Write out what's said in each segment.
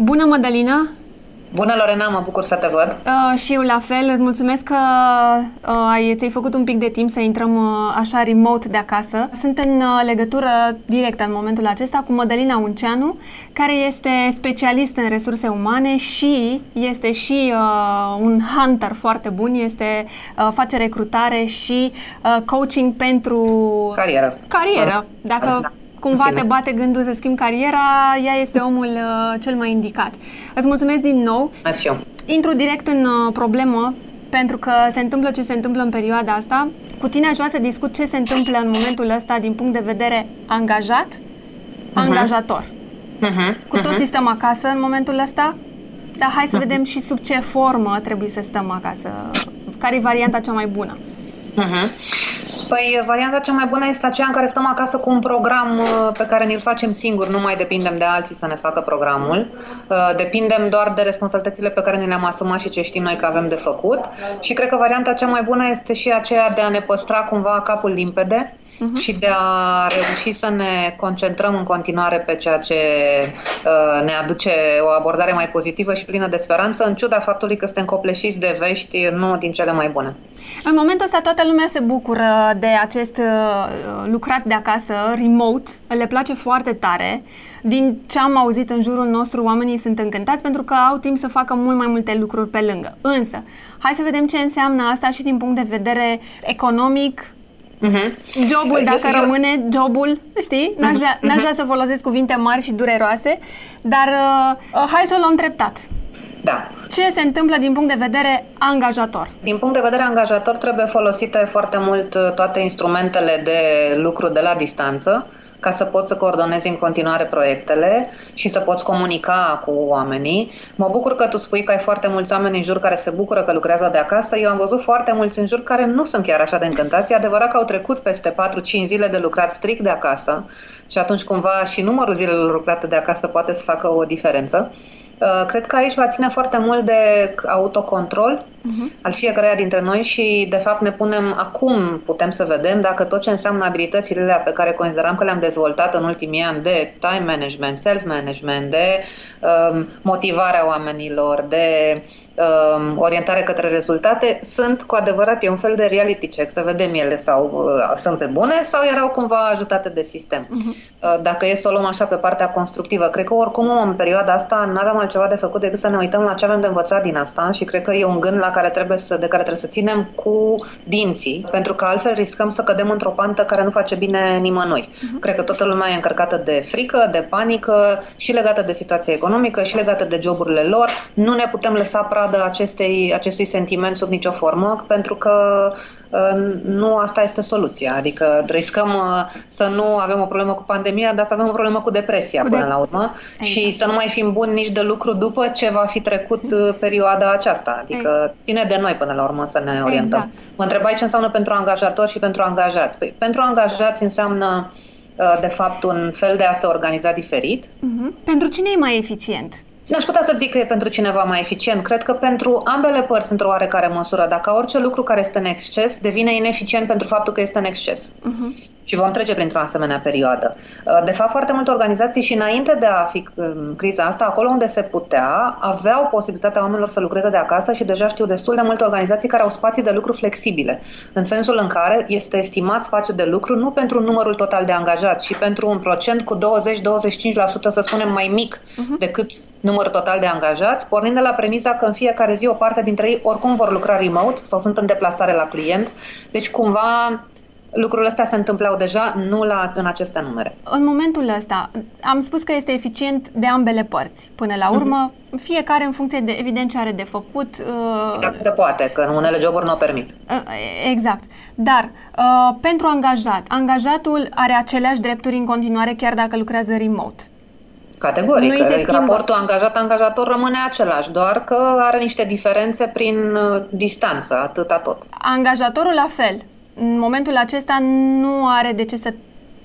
Bună, Madalina! Bună, Lorena, mă bucur să te văd. Uh, și eu la fel, îți mulțumesc că uh, ți-ai făcut un pic de timp să intrăm uh, așa remote de acasă. Sunt în uh, legătură directă în momentul acesta cu Madalina Unceanu, care este specialist în resurse umane și este și uh, un hunter foarte bun, este uh, face recrutare și uh, coaching pentru carieră. Carieră. Dacă da cumva te bate gândul să schimbi cariera, ea este omul uh, cel mai indicat. Îți mulțumesc din nou. Mulțumesc eu. Intru direct în uh, problemă, pentru că se întâmplă ce se întâmplă în perioada asta. Cu tine aș vrea să discut ce se întâmplă în momentul ăsta din punct de vedere angajat, uh-huh. angajator. Uh-huh. Cu toții uh-huh. stăm acasă în momentul ăsta, dar hai să uh-huh. vedem și sub ce formă trebuie să stăm acasă. Care e varianta cea mai bună? Uh-huh. Păi, varianta cea mai bună este aceea în care stăm acasă cu un program uh, pe care ne-l facem singuri, nu mai depindem de alții să ne facă programul, uh, depindem doar de responsabilitățile pe care ne le-am asumat și ce știm noi că avem de făcut. Și cred că varianta cea mai bună este și aceea de a ne păstra cumva capul limpede, uh-huh. și de a reuși să ne concentrăm în continuare pe ceea ce uh, ne aduce o abordare mai pozitivă și plină de speranță, în ciuda faptului că suntem copleșiți de vești nu din cele mai bune. În momentul ăsta toată lumea se bucură de acest uh, lucrat de acasă, remote, le place foarte tare. Din ce am auzit în jurul nostru, oamenii sunt încântați pentru că au timp să facă mult mai multe lucruri pe lângă. Însă, hai să vedem ce înseamnă asta și din punct de vedere economic, Uh-huh. Jobul, dacă eu, rămâne jobul, știi? N-aș vrea, uh-huh. n-aș vrea să folosesc cuvinte mari și dureroase, dar uh, uh, hai să o luăm treptat. Da. Ce se întâmplă din punct de vedere angajator? Din punct de vedere angajator trebuie folosite foarte mult uh, toate instrumentele de lucru de la distanță ca să poți să coordonezi în continuare proiectele și să poți comunica cu oamenii. Mă bucur că tu spui că ai foarte mulți oameni în jur care se bucură că lucrează de acasă. Eu am văzut foarte mulți în jur care nu sunt chiar așa de încântați. E adevărat că au trecut peste 4-5 zile de lucrat strict de acasă și atunci cumva și numărul zilelor lucrate de acasă poate să facă o diferență. Uh, cred că aici va ține foarte mult de autocontrol uh-huh. al fiecăruia dintre noi și, de fapt, ne punem acum, putem să vedem dacă tot ce înseamnă abilitățile pe care consideram că le-am dezvoltat în ultimii ani de time management, self-management, de um, motivarea oamenilor, de uh, orientare către rezultate, sunt cu adevărat, e un fel de reality check, să vedem ele sau uh, sunt pe bune sau erau cumva ajutate de sistem. Uh-huh. Uh, dacă e să o luăm așa pe partea constructivă, cred că oricum în perioada asta nu avem altceva de făcut decât să ne uităm la ce avem de învățat din asta și cred că e un gând la care trebuie să, de care trebuie să ținem cu dinții, pentru că altfel riscăm să cădem într-o pantă care nu face bine nimănui. Uh-huh. Cred că toată lumea e încărcată de frică, de panică și legată de situația economică și legată de joburile lor. Nu ne putem lăsa pradă pradă acestei, acestui sentiment sub nicio formă, pentru că uh, nu asta este soluția. Adică riscăm uh, să nu avem o problemă cu pandemia, dar să avem o problemă cu depresia cu până de... la urmă exact. și să nu mai fim buni nici de lucru după ce va fi trecut uh, perioada aceasta. Adică exact. ține de noi până la urmă să ne orientăm. Exact. Mă întrebai ce înseamnă pentru angajatori și pentru angajați. Păi, pentru angajați înseamnă de fapt un fel de a se organiza diferit. Uh-huh. Pentru cine e mai eficient? N-aș putea să zic că e pentru cineva mai eficient. Cred că pentru ambele părți, într-o oarecare măsură, dacă orice lucru care este în exces devine ineficient pentru faptul că este în exces. Uh-huh și vom trece printr-o asemenea perioadă. Uh, de fapt, foarte multe organizații și înainte de a fi în um, criza asta, acolo unde se putea, aveau posibilitatea oamenilor să lucreze de acasă și deja știu destul de multe organizații care au spații de lucru flexibile, în sensul în care este estimat spațiu de lucru nu pentru numărul total de angajați, ci pentru un procent cu 20-25% să spunem mai mic uh-huh. decât numărul total de angajați, pornind de la premiza că în fiecare zi o parte dintre ei oricum vor lucra remote sau sunt în deplasare la client. Deci cumva lucrurile astea se întâmplau deja, nu la, în aceste numere. În momentul ăsta, am spus că este eficient de ambele părți. Până la urmă, uh-huh. fiecare în funcție de, evident, ce are de făcut. Uh, Dacă se poate, că în unele joburi nu o permit. Uh, exact. Dar, uh, pentru angajat, angajatul are aceleași drepturi în continuare, chiar dacă lucrează remote. Categoric. Adică raportul angajat-angajator rămâne același, doar că are niște diferențe prin uh, distanță, atâta tot. Angajatorul la fel în momentul acesta nu are de ce să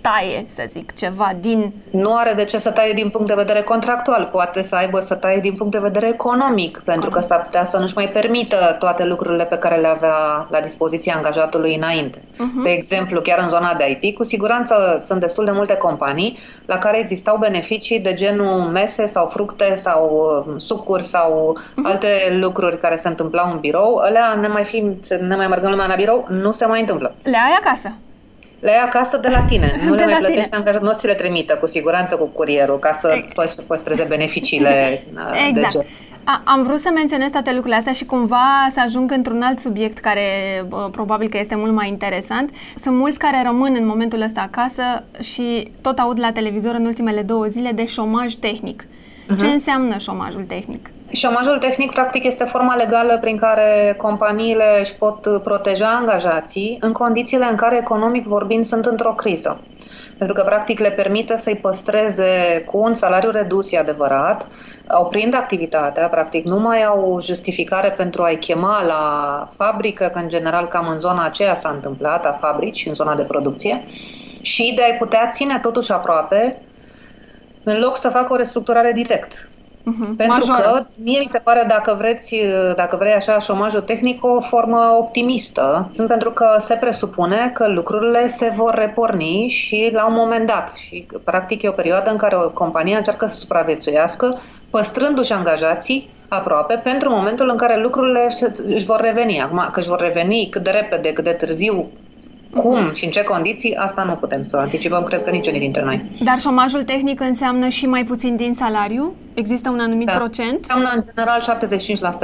taie, să zic, ceva din... Nu are de ce să taie din punct de vedere contractual, poate să aibă să taie din punct de vedere economic, pentru că s-ar putea să nu-și mai permită toate lucrurile pe care le avea la dispoziția angajatului înainte. Uh-huh. De exemplu, chiar în zona de IT, cu siguranță sunt destul de multe companii la care existau beneficii de genul mese sau fructe sau uh, sucuri sau uh-huh. alte lucruri care se întâmplau în birou. Alea, ne mai, fi, ne mai mergând lumea la birou, nu se mai întâmplă. Le ai acasă? Le ai acasă de la tine. Nu de le mai plătești angajat, nu ți le trimită cu siguranță cu curierul ca să exact. poți păstreze beneficiile uh, exact. de A, am vrut să menționez toate lucrurile astea și cumva să ajung într-un alt subiect care uh, probabil că este mult mai interesant. Sunt mulți care rămân în momentul ăsta acasă și tot aud la televizor în ultimele două zile de șomaj tehnic. Uh-huh. Ce înseamnă șomajul tehnic? Șomajul tehnic, practic, este forma legală prin care companiile își pot proteja angajații în condițiile în care, economic vorbind, sunt într-o criză. Pentru că, practic, le permite să-i păstreze cu un salariu redus, e adevărat, oprind activitatea, practic nu mai au justificare pentru a-i chema la fabrică, că în general cam în zona aceea s-a întâmplat, a fabrici, în zona de producție, și de a-i putea ține totuși aproape, în loc să facă o restructurare direct. Uh-huh. Pentru Major. că mie mi se pare, dacă vreți, dacă vrei așa, șomajul tehnic, o formă optimistă, sunt pentru că se presupune că lucrurile se vor reporni și la un moment dat. Și practic e o perioadă în care o companie încearcă să supraviețuiască, păstrându-și angajații aproape pentru momentul în care lucrurile își vor reveni. Acum, că își vor reveni cât de repede, cât de târziu, cum și în ce condiții, asta nu putem să anticipăm, cred că niciunii dintre noi. Dar șomajul tehnic înseamnă și mai puțin din salariu? Există un anumit da. procent? Înseamnă în general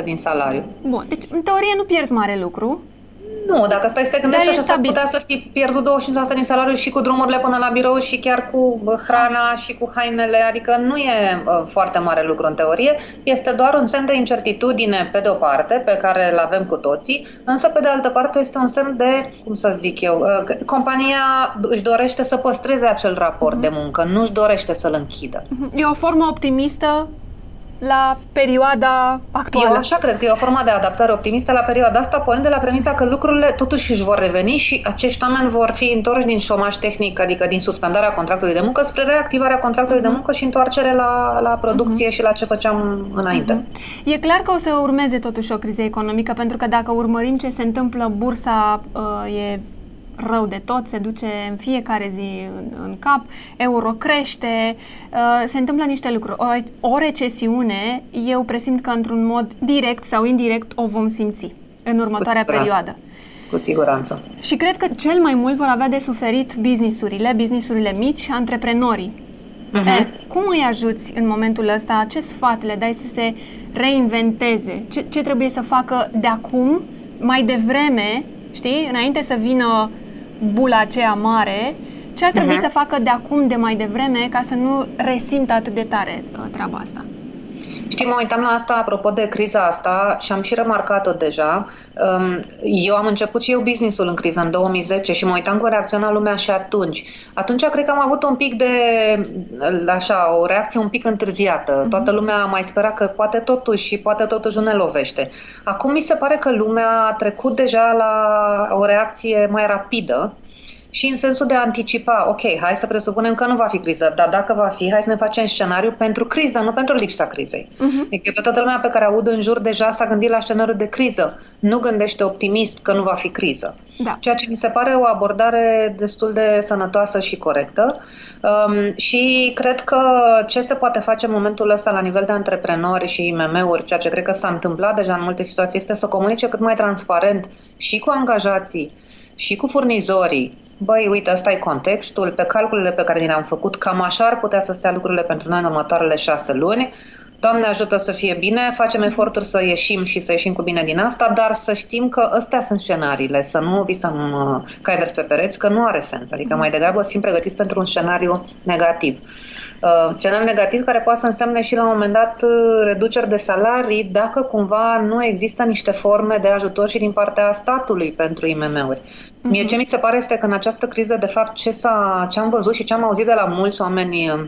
75% din salariu. Bun, deci în teorie nu pierzi mare lucru. Nu, dacă stai să te gândești așa, s-ar putea să fi pierdut 25% din salariu și cu drumurile până la birou și chiar cu hrana și cu hainele, adică nu e uh, foarte mare lucru în teorie, este doar un semn de incertitudine pe de o parte, pe care îl avem cu toții, însă pe de altă parte este un semn de, cum să zic eu, uh, compania își dorește să păstreze acel raport mm-hmm. de muncă, nu își dorește să-l închidă. E o formă optimistă la perioada actuală. Eu așa cred că e o formă de adaptare optimistă la perioada asta, pornind de la premisa că lucrurile totuși își vor reveni și acești oameni vor fi întorși din șomaj tehnic, adică din suspendarea contractului de muncă, spre reactivarea contractului uh-huh. de mhm. muncă și întoarce la, la producție uh-huh. și la ce făceam înainte. Uh-huh. E clar că o să urmeze totuși o criză economică, pentru că dacă urmărim ce se întâmplă, bursa uh, e rău de tot, se duce în fiecare zi în, în cap, euro crește, uh, se întâmplă niște lucruri. O, o recesiune, eu presimt că într-un mod direct sau indirect o vom simți în următoarea Cu perioadă. Cu siguranță. Și cred că cel mai mult vor avea de suferit businessurile, businessurile mici, antreprenorii. Uh-huh. E, cum îi ajuți în momentul ăsta? Ce sfat le dai să se reinventeze? Ce, ce trebuie să facă de acum, mai devreme, știi, înainte să vină bula aceea mare, ce ar trebui uh-huh. să facă de acum, de mai devreme, ca să nu resimtă atât de tare uh, treaba asta? Știi, mă uitam la asta apropo de criza asta și am și remarcat-o deja. Um, eu am început și eu businessul în criză în 2010 și mă uitam cum reacționa lumea și atunci. Atunci cred că am avut un pic de, așa, o reacție un pic întârziată. Uh-huh. Toată lumea mai spera că poate totuși și poate totuși nu ne lovește. Acum mi se pare că lumea a trecut deja la o reacție mai rapidă și în sensul de a anticipa, ok, hai să presupunem că nu va fi criză, dar dacă va fi, hai să ne facem scenariu pentru criză, nu pentru lipsa crizei. Uh-huh. Adică pe toată lumea pe care aud în jur deja s-a gândit la scenariu de criză. Nu gândește optimist că nu va fi criză. Da. Ceea ce mi se pare o abordare destul de sănătoasă și corectă. Um, și cred că ce se poate face în momentul ăsta la nivel de antreprenori și IMM-uri, ceea ce cred că s-a întâmplat deja în multe situații, este să comunice cât mai transparent și cu angajații, și cu furnizorii, băi, uite, ăsta e contextul, pe calculele pe care ni le-am făcut, cam așa ar putea să stea lucrurile pentru noi în următoarele șase luni. Doamne ajută să fie bine, facem eforturi să ieșim și să ieșim cu bine din asta, dar să știm că astea sunt scenariile, să nu visăm uh, cai vers pe pereți, că nu are sens. Adică mai degrabă să fim pregătiți pentru un scenariu negativ. Uh, scenariu negativ care poate să însemne și la un moment dat uh, reduceri de salarii dacă cumva nu există niște forme de ajutor și din partea statului pentru IMM-uri. Uh-huh. Mie ce mi se pare este că în această criză, de fapt, ce, s-a, ce am văzut și ce am auzit de la mulți oameni uh,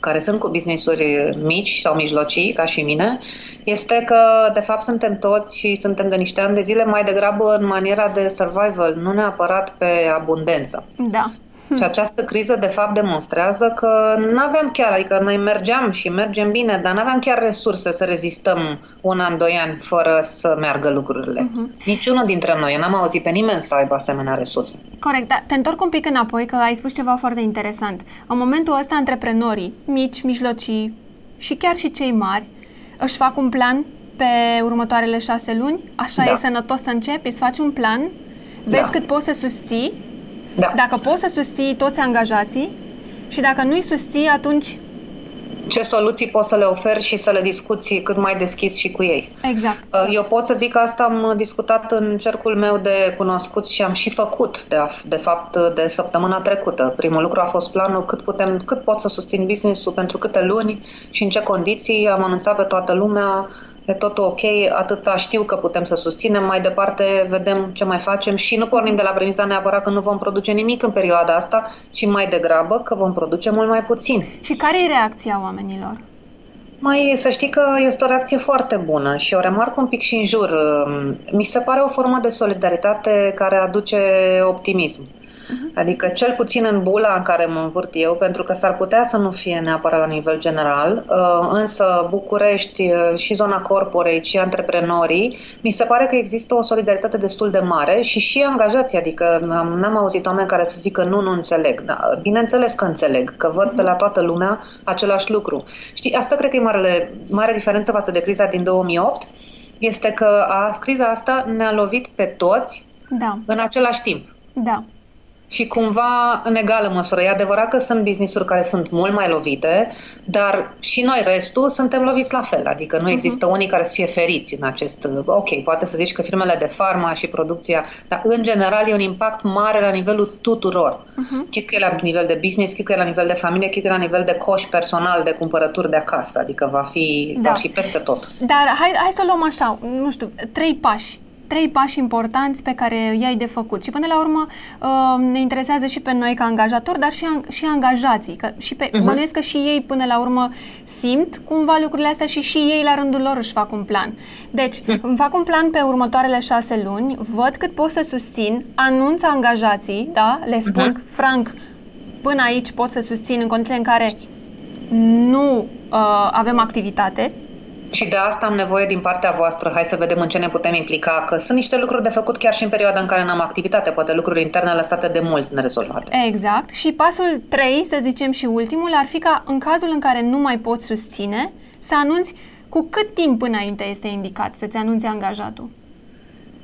care sunt cu business-uri mici sau mijlocii, ca și mine, este că, de fapt, suntem toți și suntem de niște ani de zile mai degrabă în maniera de survival, nu neapărat pe abundență. Da. Hmm. Și această criză, de fapt, demonstrează că nu aveam chiar, adică noi mergeam și mergem bine, dar nu aveam chiar resurse să rezistăm un an, doi ani fără să meargă lucrurile. Uh-huh. Niciunul dintre noi, n-am auzit pe nimeni să aibă asemenea resurse. Corect, dar te întorc un pic înapoi, că ai spus ceva foarte interesant. În momentul ăsta, antreprenorii, mici, mijlocii și chiar și cei mari, își fac un plan pe următoarele șase luni? Așa da. e sănătos să începi? Îți faci un plan? Vezi da. cât poți să susții? Da. Dacă poți să susții toți angajații și dacă nu-i susții, atunci ce soluții poți să le oferi și să le discuți cât mai deschis și cu ei. Exact. Uh, eu pot să zic că asta am discutat în cercul meu de cunoscuți și am și făcut, de, de fapt, de săptămâna trecută. Primul lucru a fost planul cât, putem, cât pot să susțin business-ul, pentru câte luni și în ce condiții. Am anunțat pe toată lumea e totul ok, atâta știu că putem să susținem, mai departe vedem ce mai facem și nu pornim de la premisa neapărat că nu vom produce nimic în perioada asta, ci mai degrabă că vom produce mult mai puțin. Și care e reacția oamenilor? Mai să știi că este o reacție foarte bună și o remarc un pic și în jur. Mi se pare o formă de solidaritate care aduce optimism. Uh-huh. Adică cel puțin în bula în care mă învârt eu, pentru că s-ar putea să nu fie neapărat la nivel general, uh, însă București uh, și zona corporate și antreprenorii, mi se pare că există o solidaritate destul de mare și și angajații, adică n-am auzit oameni care să zică nu, nu înțeleg. Da, bineînțeles că înțeleg, că văd pe la toată lumea același lucru. Știi, asta cred că e marele, mare diferență față de criza din 2008, este că a, criza asta ne-a lovit pe toți da. în același timp. Da și cumva în egală măsură. E adevărat că sunt business-uri care sunt mult mai lovite, dar și noi restul suntem loviți la fel. Adică nu mhm. există uh-huh. unii care să fie feriți în acest... Ok, poate să zici că firmele de farma și producția, dar în general e un impact mare la nivelul tuturor. Uh-huh. Chit că e la nivel de business, chit că e la nivel de familie, chit că e la nivel de coș personal, de cumpărături de acasă. Adică va fi, da. va fi peste tot. Dar hai, hai să luăm așa, nu știu, trei pași trei pași importanți pe care i-ai de făcut. Și până la urmă uh, ne interesează și pe noi ca angajatori, dar și, și angajații. Că și pe, uh-huh. Bănuiesc că și ei până la urmă simt cumva lucrurile astea și și ei la rândul lor își fac un plan. Deci, uh-huh. îmi fac un plan pe următoarele șase luni, văd cât pot să susțin, anunț angajații, da, le spun uh-huh. franc, până aici pot să susțin în condiții în care nu uh, avem activitate, și de asta am nevoie din partea voastră, hai să vedem în ce ne putem implica, că sunt niște lucruri de făcut chiar și în perioada în care n-am activitate, poate lucruri interne lăsate de mult nerezolvate. Exact. Și pasul 3, să zicem și ultimul, ar fi ca în cazul în care nu mai poți susține, să anunți cu cât timp înainte este indicat să-ți anunți angajatul.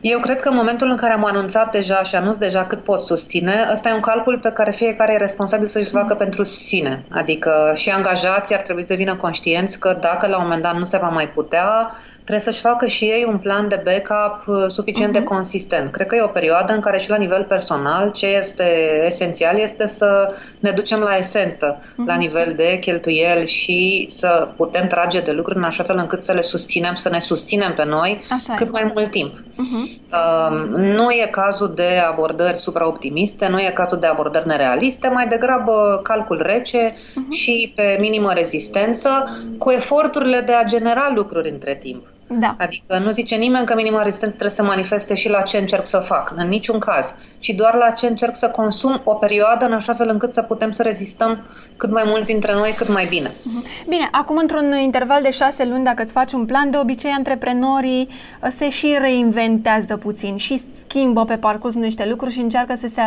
Eu cred că în momentul în care am anunțat deja și anunț deja cât pot susține, ăsta e un calcul pe care fiecare e responsabil să-și facă mm. pentru sine. Adică și angajații ar trebui să devină conștienți că dacă la un moment dat nu se va mai putea, trebuie să-și facă și ei un plan de backup uh, suficient uh-huh. de mhm. consistent. Cred că e o perioadă în care și la nivel personal ce este esențial este să ne ducem la esență, uh-huh. la nivel de cheltuieli și să putem trage de lucruri în așa fel încât să le susținem, să ne susținem pe noi așa cât e. mai mult timp. Uh-huh. Uh, nu e cazul de abordări supraoptimiste, nu e cazul de abordări nerealiste, mai degrabă calcul rece uh-huh. și pe minimă rezistență, cu eforturile de a genera lucruri între timp. Da. Adică nu zice nimeni că minima rezistență trebuie să manifeste și la ce încerc să fac, în niciun caz, ci doar la ce încerc să consum o perioadă în așa fel încât să putem să rezistăm cât mai mulți dintre noi, cât mai bine. Mhm. Bine, acum într-un interval de șase luni, dacă îți faci un plan, de obicei antreprenorii uh, se și reinventează puțin și schimbă pe parcurs niște lucruri și încearcă să se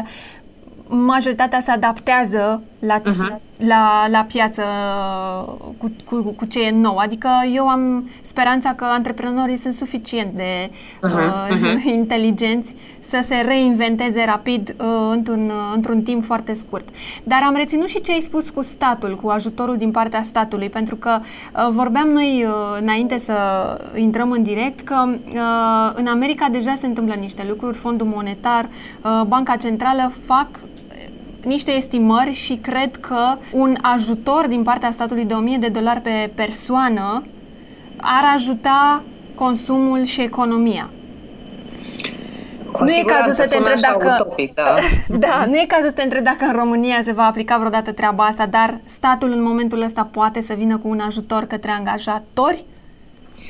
majoritatea se adaptează la, uh-huh. la, la piață cu, cu, cu ce e nou. Adică eu am speranța că antreprenorii sunt suficient de uh-huh. Uh, uh-huh. inteligenți să se reinventeze rapid uh, într-un, uh, într-un timp foarte scurt. Dar am reținut și ce ai spus cu statul, cu ajutorul din partea statului, pentru că uh, vorbeam noi uh, înainte să intrăm în direct că uh, în America deja se întâmplă niște lucruri, Fondul Monetar, uh, Banca Centrală fac niște estimări și cred că un ajutor din partea statului de 1000 de dolari pe persoană ar ajuta consumul și economia. Cu nu e cazul să te întreb dacă utopic, da. da, nu e cazul să te întreb dacă în România se va aplica vreodată treaba asta, dar statul în momentul ăsta poate să vină cu un ajutor către angajatori?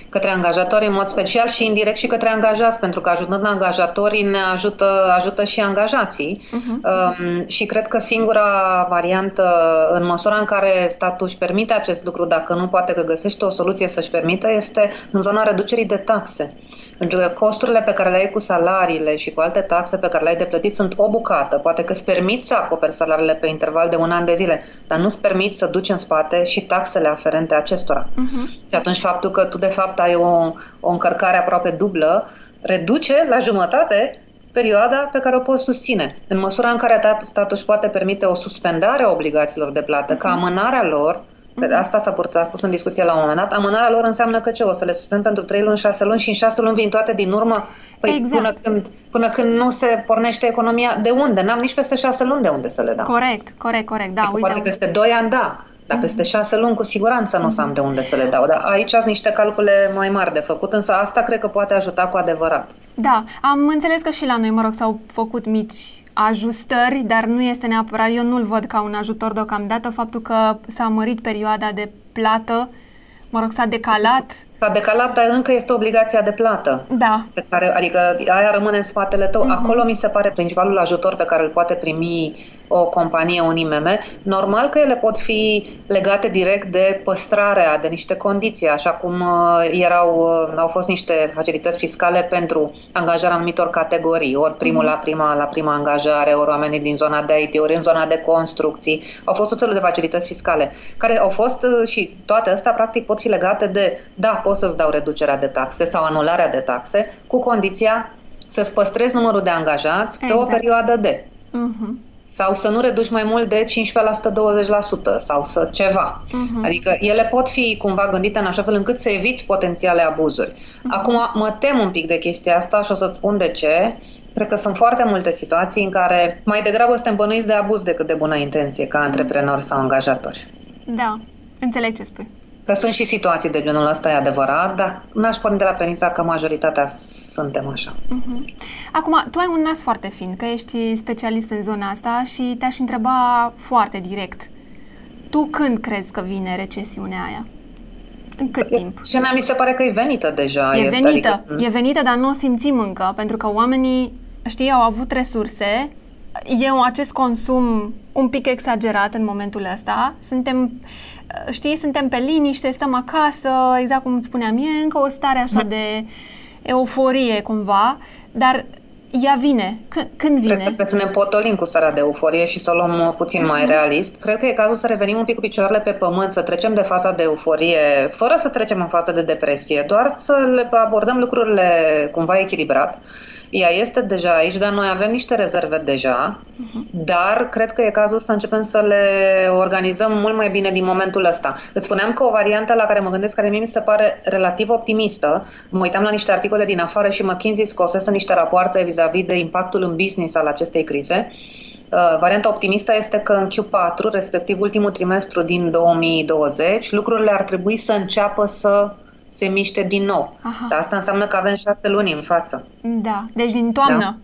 Către angajatori în mod special și indirect și către angajați, pentru că ajutând angajatorii ne ajută, ajută și angajații. Uh-huh. Um, și cred că singura variantă, în măsura în care statul își permite acest lucru, dacă nu poate că găsește o soluție să-și permită, este în zona reducerii de taxe. Pentru că costurile pe care le ai cu salariile și cu alte taxe pe care le ai de plătit sunt o bucată. Poate că îți permiți să acoperi salariile pe interval de un an de zile, dar nu îți permiți să duci în spate și taxele aferente acestora. Uh-huh. Și atunci faptul că tu de fapt ai o, o încărcare aproape dublă reduce la jumătate perioada pe care o poți susține. În măsura în care statul își poate permite o suspendare a obligațiilor de plată, uh-huh. ca amânarea lor Mm-hmm. Asta s-a, purtat, a pus în discuție la un moment dat. Amânarea lor înseamnă că ce? O să le suspend pentru 3 luni, 6 luni și în 6 luni vin toate din urmă? Păi exact. până, când, până când nu se pornește economia, de unde? N-am nici peste 6 luni de unde să le dau. Corect, corect, corect. Da, adică uite, poate peste 2 ani, da. Dar mm-hmm. peste șase luni, cu siguranță, nu o să am de unde să le dau. Dar aici sunt niște calcule mai mari de făcut, însă asta cred că poate ajuta cu adevărat. Da, am înțeles că și la noi, mă rog, s-au făcut mici ajustări, dar nu este neapărat, eu nu-l văd ca un ajutor deocamdată, faptul că s-a mărit perioada de plată, mă rog, s-a decalat. S-a decalat, dar încă este obligația de plată. Da. Pe care, adică aia rămâne în spatele tău. Uh-huh. Acolo mi se pare principalul ajutor pe care îl poate primi o companie, un IMM, normal că ele pot fi legate direct de păstrarea de niște condiții, așa cum uh, erau, uh, au fost niște facilități fiscale pentru angajarea anumitor categorii, ori primul la prima, la prima angajare, ori oamenii din zona de IT, ori în zona de construcții. Au fost tot felul de facilități fiscale, care au fost uh, și toate astea practic pot fi legate de, da, pot să-ți dau reducerea de taxe sau anularea de taxe, cu condiția să-ți păstrezi numărul de angajați exact. pe o exact. perioadă de. Uh-huh sau să nu reduci mai mult de 15%, 20% sau să ceva. Uh-huh. Adică ele pot fi cumva gândite în așa fel încât să eviți potențiale abuzuri. Uh-huh. Acum mă tem un pic de chestia asta și o să-ți spun de ce. Cred că sunt foarte multe situații în care mai degrabă suntem bănuiți de abuz decât de bună intenție ca antreprenori sau angajatori. Da, înțeleg ce spui. Că sunt și situații de genul ăsta, e adevărat, dar n-aș porni de la premisa că majoritatea suntem așa. Uh-huh. Acum, tu ai un nas foarte fin, că ești specialist în zona asta și te-aș întreba foarte direct. Tu când crezi că vine recesiunea aia? În cât timp? Și mi se pare că e venită deja. E, e venită, adică... e venită, dar nu o simțim încă, pentru că oamenii, știi, au avut resurse, e acest consum un pic exagerat în momentul ăsta, suntem știi, suntem pe liniște, stăm acasă, exact cum îți spuneam, e încă o stare așa de euforie cumva, dar ea vine. C- când vine? Cred că să ne potolim cu starea de euforie și să o luăm uh, puțin mai mhm. realist. Cred că e cazul să revenim un pic cu picioarele pe pământ, să trecem de faza de euforie, fără să trecem în faza de depresie, doar să le abordăm lucrurile cumva echilibrat. Ea este deja aici, dar noi avem niște rezerve deja, uh-huh. dar cred că e cazul să începem să le organizăm mult mai bine din momentul ăsta. Îți spuneam că o variantă la care mă gândesc, care mie mi se pare relativ optimistă, mă uitam la niște articole din afară și McKinsey scosese niște rapoarte vis-a-vis de impactul în business al acestei crize. Uh, varianta optimistă este că în Q4, respectiv ultimul trimestru din 2020, lucrurile ar trebui să înceapă să se miște din nou. Aha. Dar asta înseamnă că avem șase luni în față. Da, deci din toamnă, da?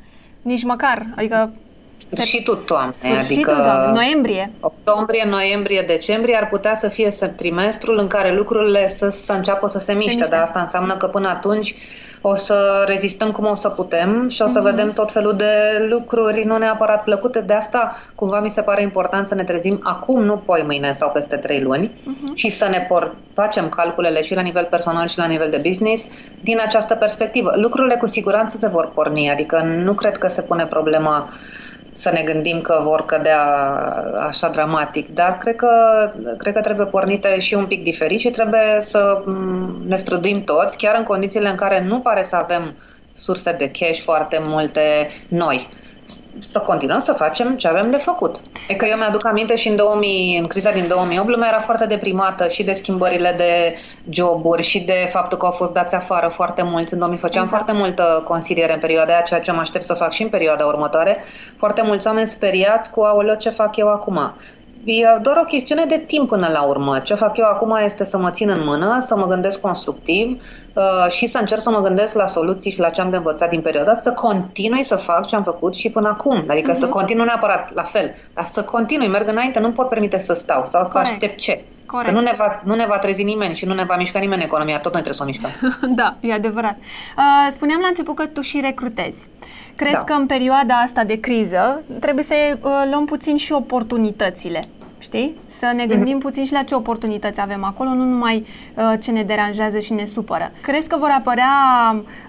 nici măcar, adică... Sfârșitul toamnei, Sfârșitul adică toamnei, noiembrie. Octombrie, noiembrie, decembrie ar putea să fie trimestrul în care lucrurile să, să înceapă să se miște, se miște. dar asta înseamnă că până atunci o să rezistăm cum o să putem și o să mm-hmm. vedem tot felul de lucruri nu neapărat plăcute. De asta, cumva, mi se pare important să ne trezim acum, nu poi mâine sau peste trei luni mm-hmm. și să ne por- facem calculele și la nivel personal și la nivel de business din această perspectivă. Lucrurile cu siguranță se vor porni, adică nu cred că se pune problema să ne gândim că vor cădea așa dramatic, dar cred că, cred că trebuie pornite și un pic diferit și trebuie să mm, ne străduim toți, chiar în condițiile în care nu pare să avem surse de cash foarte multe noi să continuăm să facem ce avem de făcut. E că eu mi-aduc aminte și în, 2000, în criza din 2008, lumea era foarte deprimată și de schimbările de joburi și de faptul că au fost dați afară foarte mulți. În 2000 făceam exact. foarte multă consiliere în perioada aia, ceea ce mă aștept să fac și în perioada următoare. Foarte mulți oameni speriați cu, aoleo, ce fac eu acum? E doar o chestiune de timp până la urmă. Ce fac eu acum este să mă țin în mână, să mă gândesc constructiv uh, și să încerc să mă gândesc la soluții și la ce am de învățat din perioada să continui să fac ce am făcut și până acum. Adică uh-huh. să mhm. continui neapărat la fel, dar să continui, merg înainte, nu pot permite să stau sau Corect. să aștept ce. Corect. Că nu ne, va, nu ne va trezi nimeni și nu ne va mișca nimeni economia, tot noi trebuie să o mișcăm. da, e adevărat. Uh, spuneam la început că tu și recrutezi. Crezi da. că în perioada asta de criză trebuie să uh, luăm puțin și oportunitățile? Știi? Să ne gândim puțin și la ce oportunități avem acolo, nu numai uh, ce ne deranjează și ne supără. Crezi că vor apărea,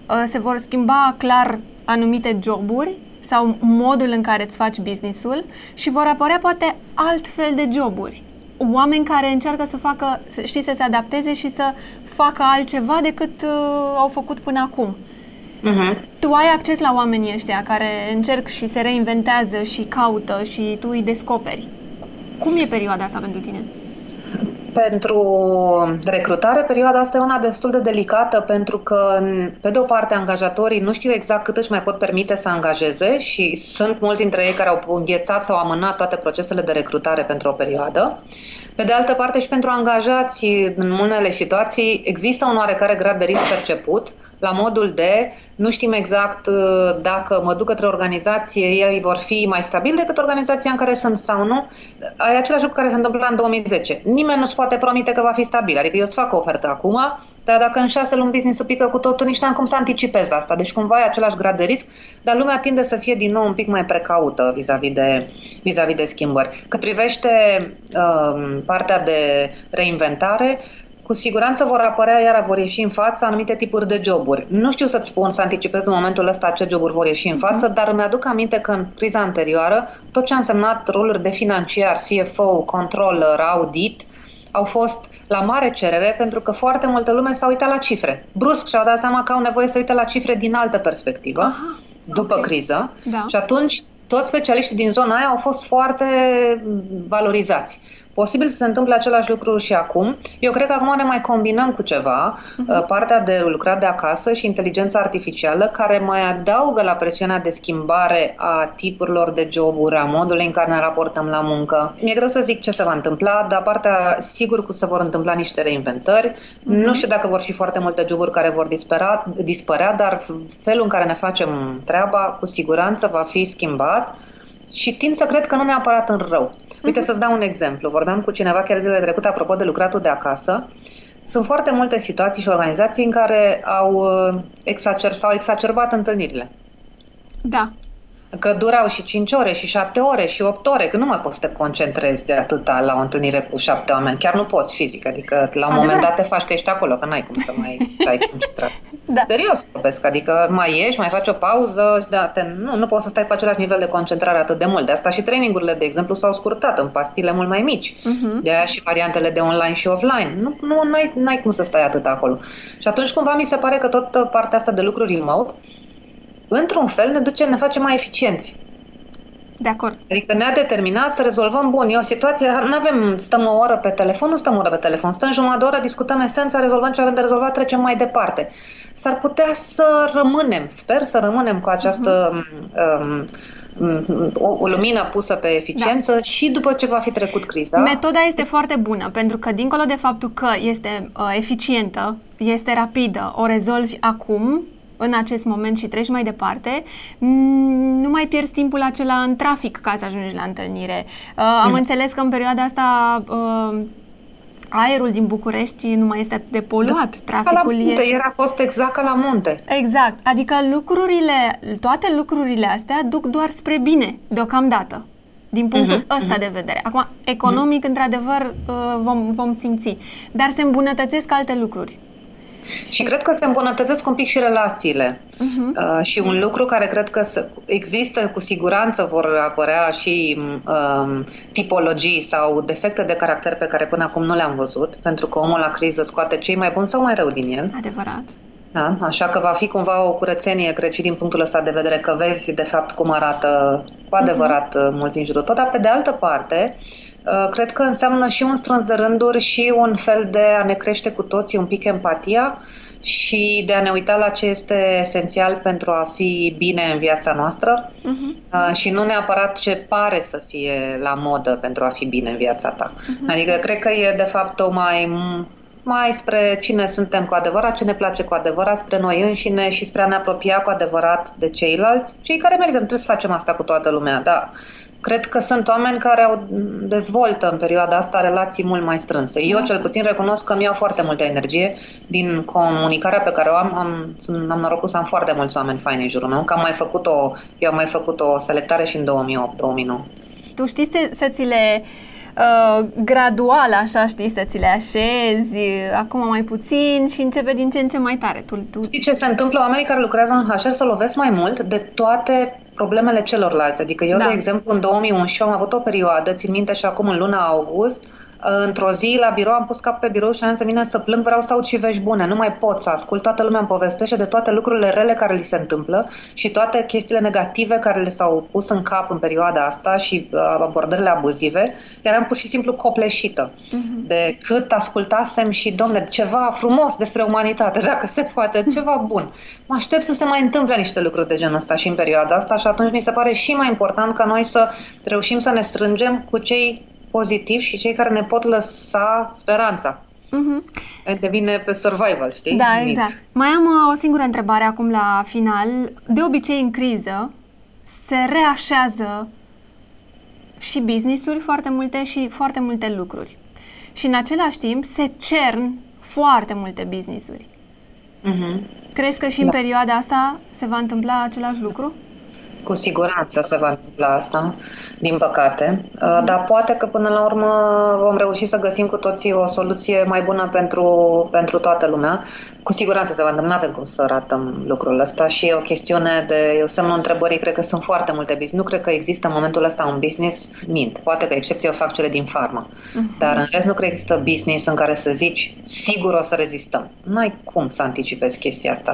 uh, se vor schimba clar anumite joburi sau modul în care îți faci businessul și vor apărea poate altfel de joburi. Oameni care încearcă să facă, știi, să se adapteze și să facă altceva decât uh, au făcut până acum. Uh-huh. Tu ai acces la oamenii ăștia care încerc și se reinventează și caută și tu îi descoperi. Cum e perioada asta pentru tine? Pentru recrutare, perioada asta e una destul de delicată pentru că, pe de o parte, angajatorii nu știu exact cât își mai pot permite să angajeze și sunt mulți dintre ei care au înghețat sau amânat toate procesele de recrutare pentru o perioadă. Pe de altă parte, și pentru angajați, în unele situații, există un oarecare grad de risc perceput, la modul de nu știm exact uh, dacă mă duc către organizație, ei vor fi mai stabili decât organizația în care sunt sau nu. E același lucru care se întâmplă în 2010. Nimeni nu-ți poate promite că va fi stabil. Adică eu îți fac o ofertă acum, dar dacă în șase luni business-ul pică cu totul, nici n-am cum să anticipez asta. Deci cumva e același grad de risc, dar lumea tinde să fie din nou un pic mai precaută vis-a-vis de, vis-a-vis de schimbări. Cât privește uh, partea de reinventare, cu siguranță vor apărea, iar vor ieși în față anumite tipuri de joburi. Nu știu să-ți spun, să anticipez în momentul ăsta ce joburi vor ieși în față, dar îmi aduc aminte că în criza anterioară, tot ce a însemnat roluri de financiar, CFO, controller, audit, au fost la mare cerere pentru că foarte multă lume s-a uitat la cifre. Brusc și-au dat seama că au nevoie să uite la cifre din altă perspectivă, Aha, după okay. criză. Da. Și atunci toți specialiștii din zona aia au fost foarte valorizați. Posibil să se întâmple același lucru și acum. Eu cred că acum ne mai combinăm cu ceva, uh-huh. partea de lucrat de acasă și inteligența artificială, care mai adaugă la presiunea de schimbare a tipurilor de joburi, a modului în care ne raportăm la muncă. Mi-e greu să zic ce se va întâmpla, dar partea, sigur că se vor întâmpla niște reinventări. Uh-huh. Nu știu dacă vor fi foarte multe joburi care vor dispărea, dispărea, dar felul în care ne facem treaba, cu siguranță va fi schimbat și tind să cred că nu neapărat în rău. Uite, uh-huh. să-ți dau un exemplu. Vorbeam cu cineva chiar zilele trecute apropo de lucratul de acasă. Sunt foarte multe situații și organizații în care au uh, exacer, s-au exacerbat întâlnirile. Da că durau și 5 ore, și 7 ore, și 8 ore, că nu mai poți să te concentrezi de atâta la o întâlnire cu 7 oameni. Chiar nu poți fizic, adică la un Adevărat. moment dat te faci că ești acolo, că n-ai cum să mai stai concentrat. Da. Serios vorbesc, adică mai ieși, mai faci o pauză, da, te, nu, nu poți să stai cu același nivel de concentrare atât de mult. De asta și trainingurile, de exemplu, s-au scurtat în pastile mult mai mici. Uh-huh. De aia și variantele de online și offline. Nu, nu n-ai, n-ai cum să stai atât acolo. Și atunci cumva mi se pare că tot partea asta de lucruri remote într-un fel ne duce, ne face mai eficienți. De acord. Adică ne-a determinat să rezolvăm, bun, e o situație, nu avem, stăm o oră pe telefon, nu stăm o oră pe telefon, stăm jumătate de oră, discutăm esența, rezolvăm ce avem de rezolvat, trecem mai departe. S-ar putea să rămânem, sper să rămânem cu această uh-huh. um, o, o lumină pusă pe eficiență da. și după ce va fi trecut criza. Metoda este foarte bună, pentru că dincolo de faptul că este uh, eficientă, este rapidă, o rezolvi acum, în acest moment și treci mai departe, nu mai pierzi timpul acela în trafic ca să ajungi la întâlnire. Uh, am mm. înțeles că în perioada asta uh, aerul din București nu mai este atât de poluat. Da, Traficul la munte, e... ieri a fost exact ca la munte. Exact. Adică lucrurile, toate lucrurile astea duc doar spre bine, deocamdată din punctul uh-huh, ăsta uh-huh. de vedere. Acum, economic, uh-huh. într-adevăr, uh, vom, vom simți. Dar se îmbunătățesc alte lucruri. Și cred că se îmbunătățesc un pic și relațiile. Uh-huh. Uh, și un lucru care cred că există, cu siguranță vor apărea și uh, tipologii sau defecte de caracter pe care până acum nu le-am văzut, pentru că omul la criză scoate cei mai buni sau mai rău din el. Adevărat. Da? Așa că va fi cumva o curățenie, cred și din punctul ăsta de vedere, că vezi de fapt cum arată cu adevărat uh-huh. mulți în jurul tot, dar pe de altă parte, uh, cred că înseamnă și un strâns de rânduri și un fel de a ne crește cu toții un pic empatia și de a ne uita la ce este esențial pentru a fi bine în viața noastră uh-huh. și nu neapărat ce pare să fie la modă pentru a fi bine în viața ta. Uh-huh. Adică cred că e de fapt o mai mai spre cine suntem cu adevărat, ce ne place cu adevărat, spre noi înșine și spre a ne apropia cu adevărat de ceilalți, cei care merită. Nu trebuie să facem asta cu toată lumea, da. cred că sunt oameni care au dezvoltă în perioada asta relații mult mai strânse. Eu cel puțin recunosc că mi-au foarte multă energie din comunicarea pe care o am. Am, am norocul să am foarte mulți oameni faini în jurul meu, că am mai făcut o, eu am mai făcut o selectare și în 2008-2009. Tu știi să, să ți le uh, gradual, așa, știi, să ți le așezi, acum mai puțin și începe din ce în ce mai tare. Tu, tu... Știi ce se întâmplă? Oamenii care lucrează în HR să lovesc mai mult de toate problemele celorlalți. Adică eu, da. de exemplu, în 2011 am avut o perioadă, țin minte și acum în luna august, într-o zi la birou am pus cap pe birou și am să vină să plâng, vreau să aud și vești bune, nu mai pot să ascult, toată lumea îmi povestește de toate lucrurile rele care li se întâmplă și toate chestiile negative care le s-au pus în cap în perioada asta și uh, abordările abuzive, eram pur și simplu copleșită uh-huh. de cât ascultasem și, domne, ceva frumos despre umanitate, dacă se poate, ceva bun. Mă aștept să se mai întâmple niște lucruri de genul ăsta și în perioada asta și atunci mi se pare și mai important ca noi să reușim să ne strângem cu cei pozitiv și cei care ne pot lăsa speranța. Uh-huh. Devine pe survival, știi? Da, exact. Mai am uh, o singură întrebare acum la final. De obicei, în criză, se reașează și business-uri foarte multe și foarte multe lucruri. Și în același timp se cern foarte multe business-uri. Uh-huh. Crezi că și în da. perioada asta se va întâmpla același lucru? Cu siguranță se va întâmpla asta, din păcate, uh, dar poate că până la urmă vom reuși să găsim cu toții o soluție mai bună pentru, pentru toată lumea. Cu siguranță se va întâmpla, avem cum să ratăm lucrul ăsta și e o chestiune de, eu semnul întrebării, cred că sunt foarte multe business. Nu cred că există în momentul ăsta un business, mint. Poate că excepție o fac cele din farmă. Uh-huh. Dar în rest nu cred că există business în care să zici, sigur o să rezistăm. Nu ai cum să anticipezi chestia asta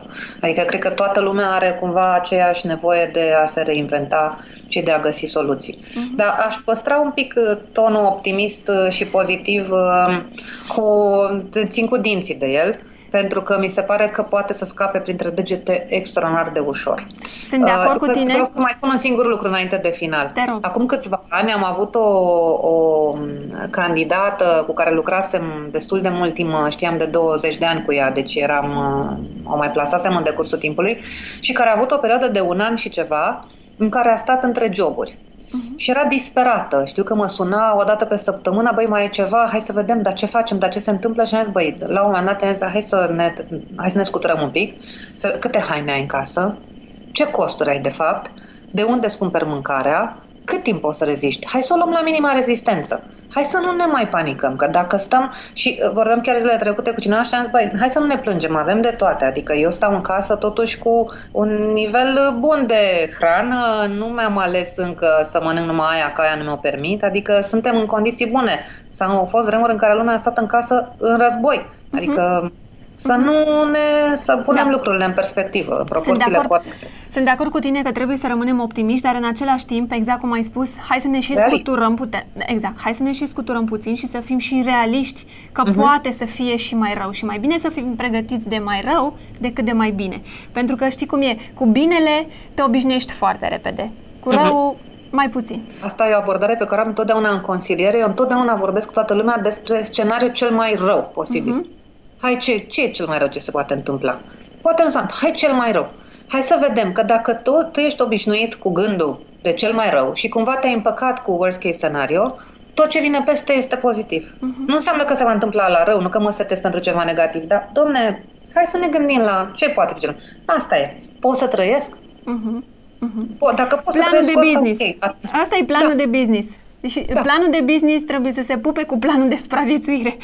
100%. Adică cred că toată lumea are cumva aceeași nevoie de a se reinventa și de a găsi soluții. Uh-huh. Dar aș păstra un pic uh, tonul optimist uh, și pozitiv uh, cu, țin cu dinții de el pentru că mi se pare că poate să scape printre degete extraordinar de ușor. Sunt de acord uh, cu tine. Vreau să mai spun un singur lucru înainte de final. Acum câțiva ani am avut o, o candidată cu care lucrasem destul de mult timp, știam de 20 de ani cu ea, deci eram, o mai plasasem în decursul timpului și care a avut o perioadă de un an și ceva în care a stat între joburi. Uh-huh. Și era disperată. Știu că mă suna o dată pe săptămână, băi, mai e ceva, hai să vedem, dar ce facem, dar ce se întâmplă? Și am zis, băi, la un moment dat am zis, hai să ne, hai să ne scuturăm un pic, să, câte haine ai în casă, ce costuri ai de fapt, de unde îți cumperi mâncarea, cât timp o să reziști? Hai să o luăm la minima rezistență. Hai să nu ne mai panicăm, că dacă stăm și uh, vorbeam chiar zilele trecute cu cineva și am zis, băi, hai să nu ne plângem, avem de toate. Adică eu stau în casă totuși cu un nivel bun de hrană, nu mi-am ales încă să mănânc numai aia, că aia nu mi-o permit, adică suntem în condiții bune. Sau au fost vremuri în care lumea a stat în casă în război. Adică uh-huh să nu ne, să punem da. lucrurile în perspectivă, în proporțiile Sunt de, acord, corecte. sunt de acord cu tine că trebuie să rămânem optimiști, dar în același timp, exact cum ai spus, hai să ne și Realist. scuturăm puțin. Exact, hai să ne și scuturăm puțin și să fim și realiști că uh-huh. poate să fie și mai rău și mai bine să fim pregătiți de mai rău decât de mai bine. Pentru că știi cum e, cu binele te obișnuiești foarte repede. Cu uh-huh. rău mai puțin. Asta e o abordare pe care am întotdeauna în consiliere. Eu întotdeauna vorbesc cu toată lumea despre scenariul cel mai rău posibil. Uh-huh hai ce, ce e cel mai rău ce se poate întâmpla? Poate înseamnă, hai cel mai rău. Hai să vedem că dacă tu, tu ești obișnuit cu gândul de cel mai rău și cumva te-ai împăcat cu worst case scenario, tot ce vine peste este pozitiv. Uh-huh. Nu înseamnă că se va întâmpla la rău, nu că mă setez pentru ceva negativ, dar, domne, hai să ne gândim la ce poate fi Asta e. Pot să trăiesc? Uh-huh. Uh-huh. Po- dacă pot planul să trăiesc, de business. Okay. Asta e planul da. de business. Deci da. planul de business trebuie să se pupe cu planul de supraviețuire.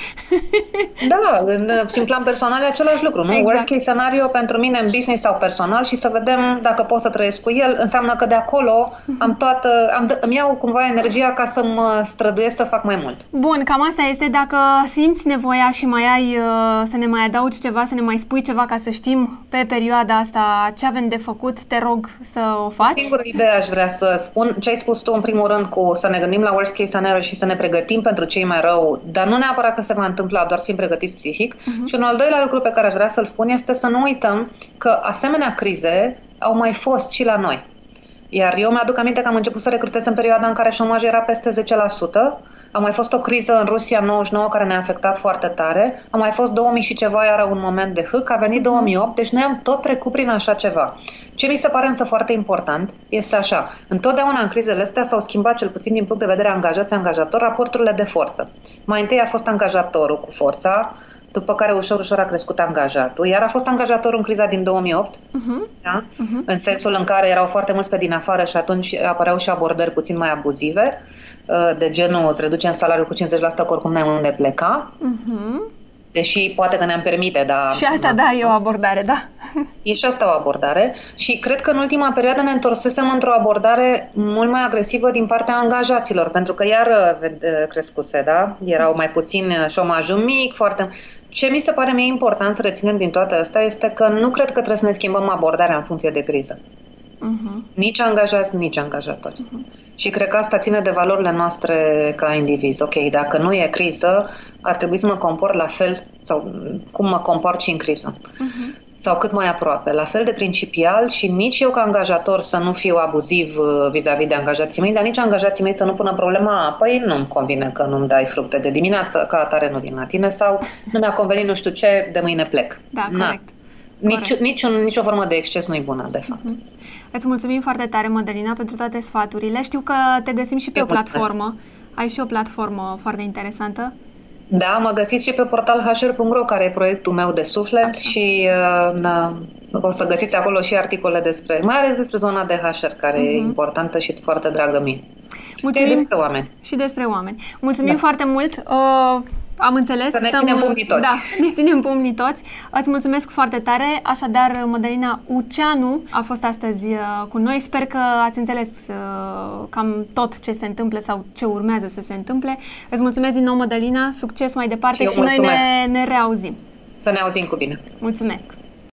Da, în, în plan personal e același lucru, nu? Exact. Worst case scenario pentru mine în business sau personal și să vedem dacă pot să trăiesc cu el, înseamnă că de acolo uh-huh. am toată, am, îmi iau cumva energia ca să mă străduiesc să fac mai mult. Bun, cam asta este. Dacă simți nevoia și mai ai uh, să ne mai adaugi ceva, să ne mai spui ceva ca să știm pe perioada asta ce avem de făcut, te rog să o faci. Singura idee aș vrea să spun, ce ai spus tu în primul rând cu să ne gândim la la worst case scenario și să ne pregătim pentru cei mai rău, dar nu neapărat că se va întâmpla, doar să fim pregătiți psihic. Uh-huh. Și un al doilea lucru pe care aș vrea să-l spun este să nu uităm că asemenea crize au mai fost și la noi. Iar eu mi-aduc aminte că am început să recrutez în perioada în care șomajul era peste 10%, a mai fost o criză în Rusia 99 care ne-a afectat foarte tare, a mai fost 2000 și ceva, iar un moment de hâc, a venit 2008, deci noi am tot trecut prin așa ceva. Ce mi se pare însă foarte important este așa, întotdeauna în crizele astea s-au schimbat, cel puțin din punct de vedere angajați-angajator, raporturile de forță. Mai întâi a fost angajatorul cu forța, după care ușor, ușor a crescut angajatul, iar a fost angajator în criza din 2008, uh-huh. Mhm. Da? Uh-huh. în sensul în care erau foarte mulți pe din afară și atunci apăreau și abordări puțin mai abuzive, uh, de genul îți reducem salariul cu 50% că oricum n-ai unde pleca. Uh-huh. Deși poate că ne-am permite, dar... Și asta, da, e o abordare, da. E și asta o abordare și cred că în ultima perioadă ne întorsesem într-o abordare mult mai agresivă din partea angajaților, pentru că iar uh, crescuse, da? Erau mai puțin uh, șomajul mic, foarte... Ce mi se pare mie important să reținem din toate astea este că nu cred că trebuie să ne schimbăm abordarea în funcție de criză. Uh-huh. Nici angajați, nici angajatori. Uh-huh. Și cred că asta ține de valorile noastre ca indivizi. Ok, dacă nu e criză, ar trebui să mă comport la fel sau cum mă comport și în criză. Uh-huh sau cât mai aproape. La fel de principial și nici eu ca angajator să nu fiu abuziv uh, vis-a-vis de angajații mei, dar nici angajații mei să nu pună problema, păi nu-mi convine că nu-mi dai fructe de dimineață, ca atare nu vin la tine sau nu mi-a convenit nu știu ce, de mâine plec. Da, Na. corect. Nici, nici, un, nici o formă de exces nu e bună, de fapt. Uh-huh. Îți mulțumim foarte tare, Mădălina, pentru toate sfaturile. Știu că te găsim și pe eu o platformă. Ai și o platformă foarte interesantă. Da, mă găsiți și pe portal hr.ro, care e proiectul meu de suflet Așa. și uh, na, o să găsiți acolo și articole despre, mai ales despre zona de HR, care uh-huh. e mhm. importantă și foarte dragă mie. Mulțumim. despre oameni. Și despre oameni. Mulțumim da. foarte mult. Uh, am înțeles. Să ne ținem pumnii toți. Da, ne ținem pumnii toți. Îți mulțumesc foarte tare. Așadar, Mădălina Uceanu a fost astăzi uh, cu noi. Sper că ați înțeles uh, cam tot ce se întâmplă sau ce urmează să se întâmple. Îți mulțumesc din nou, Mădălina. Succes mai departe și, și noi ne, ne reauzim. Să ne auzim cu bine. Mulțumesc.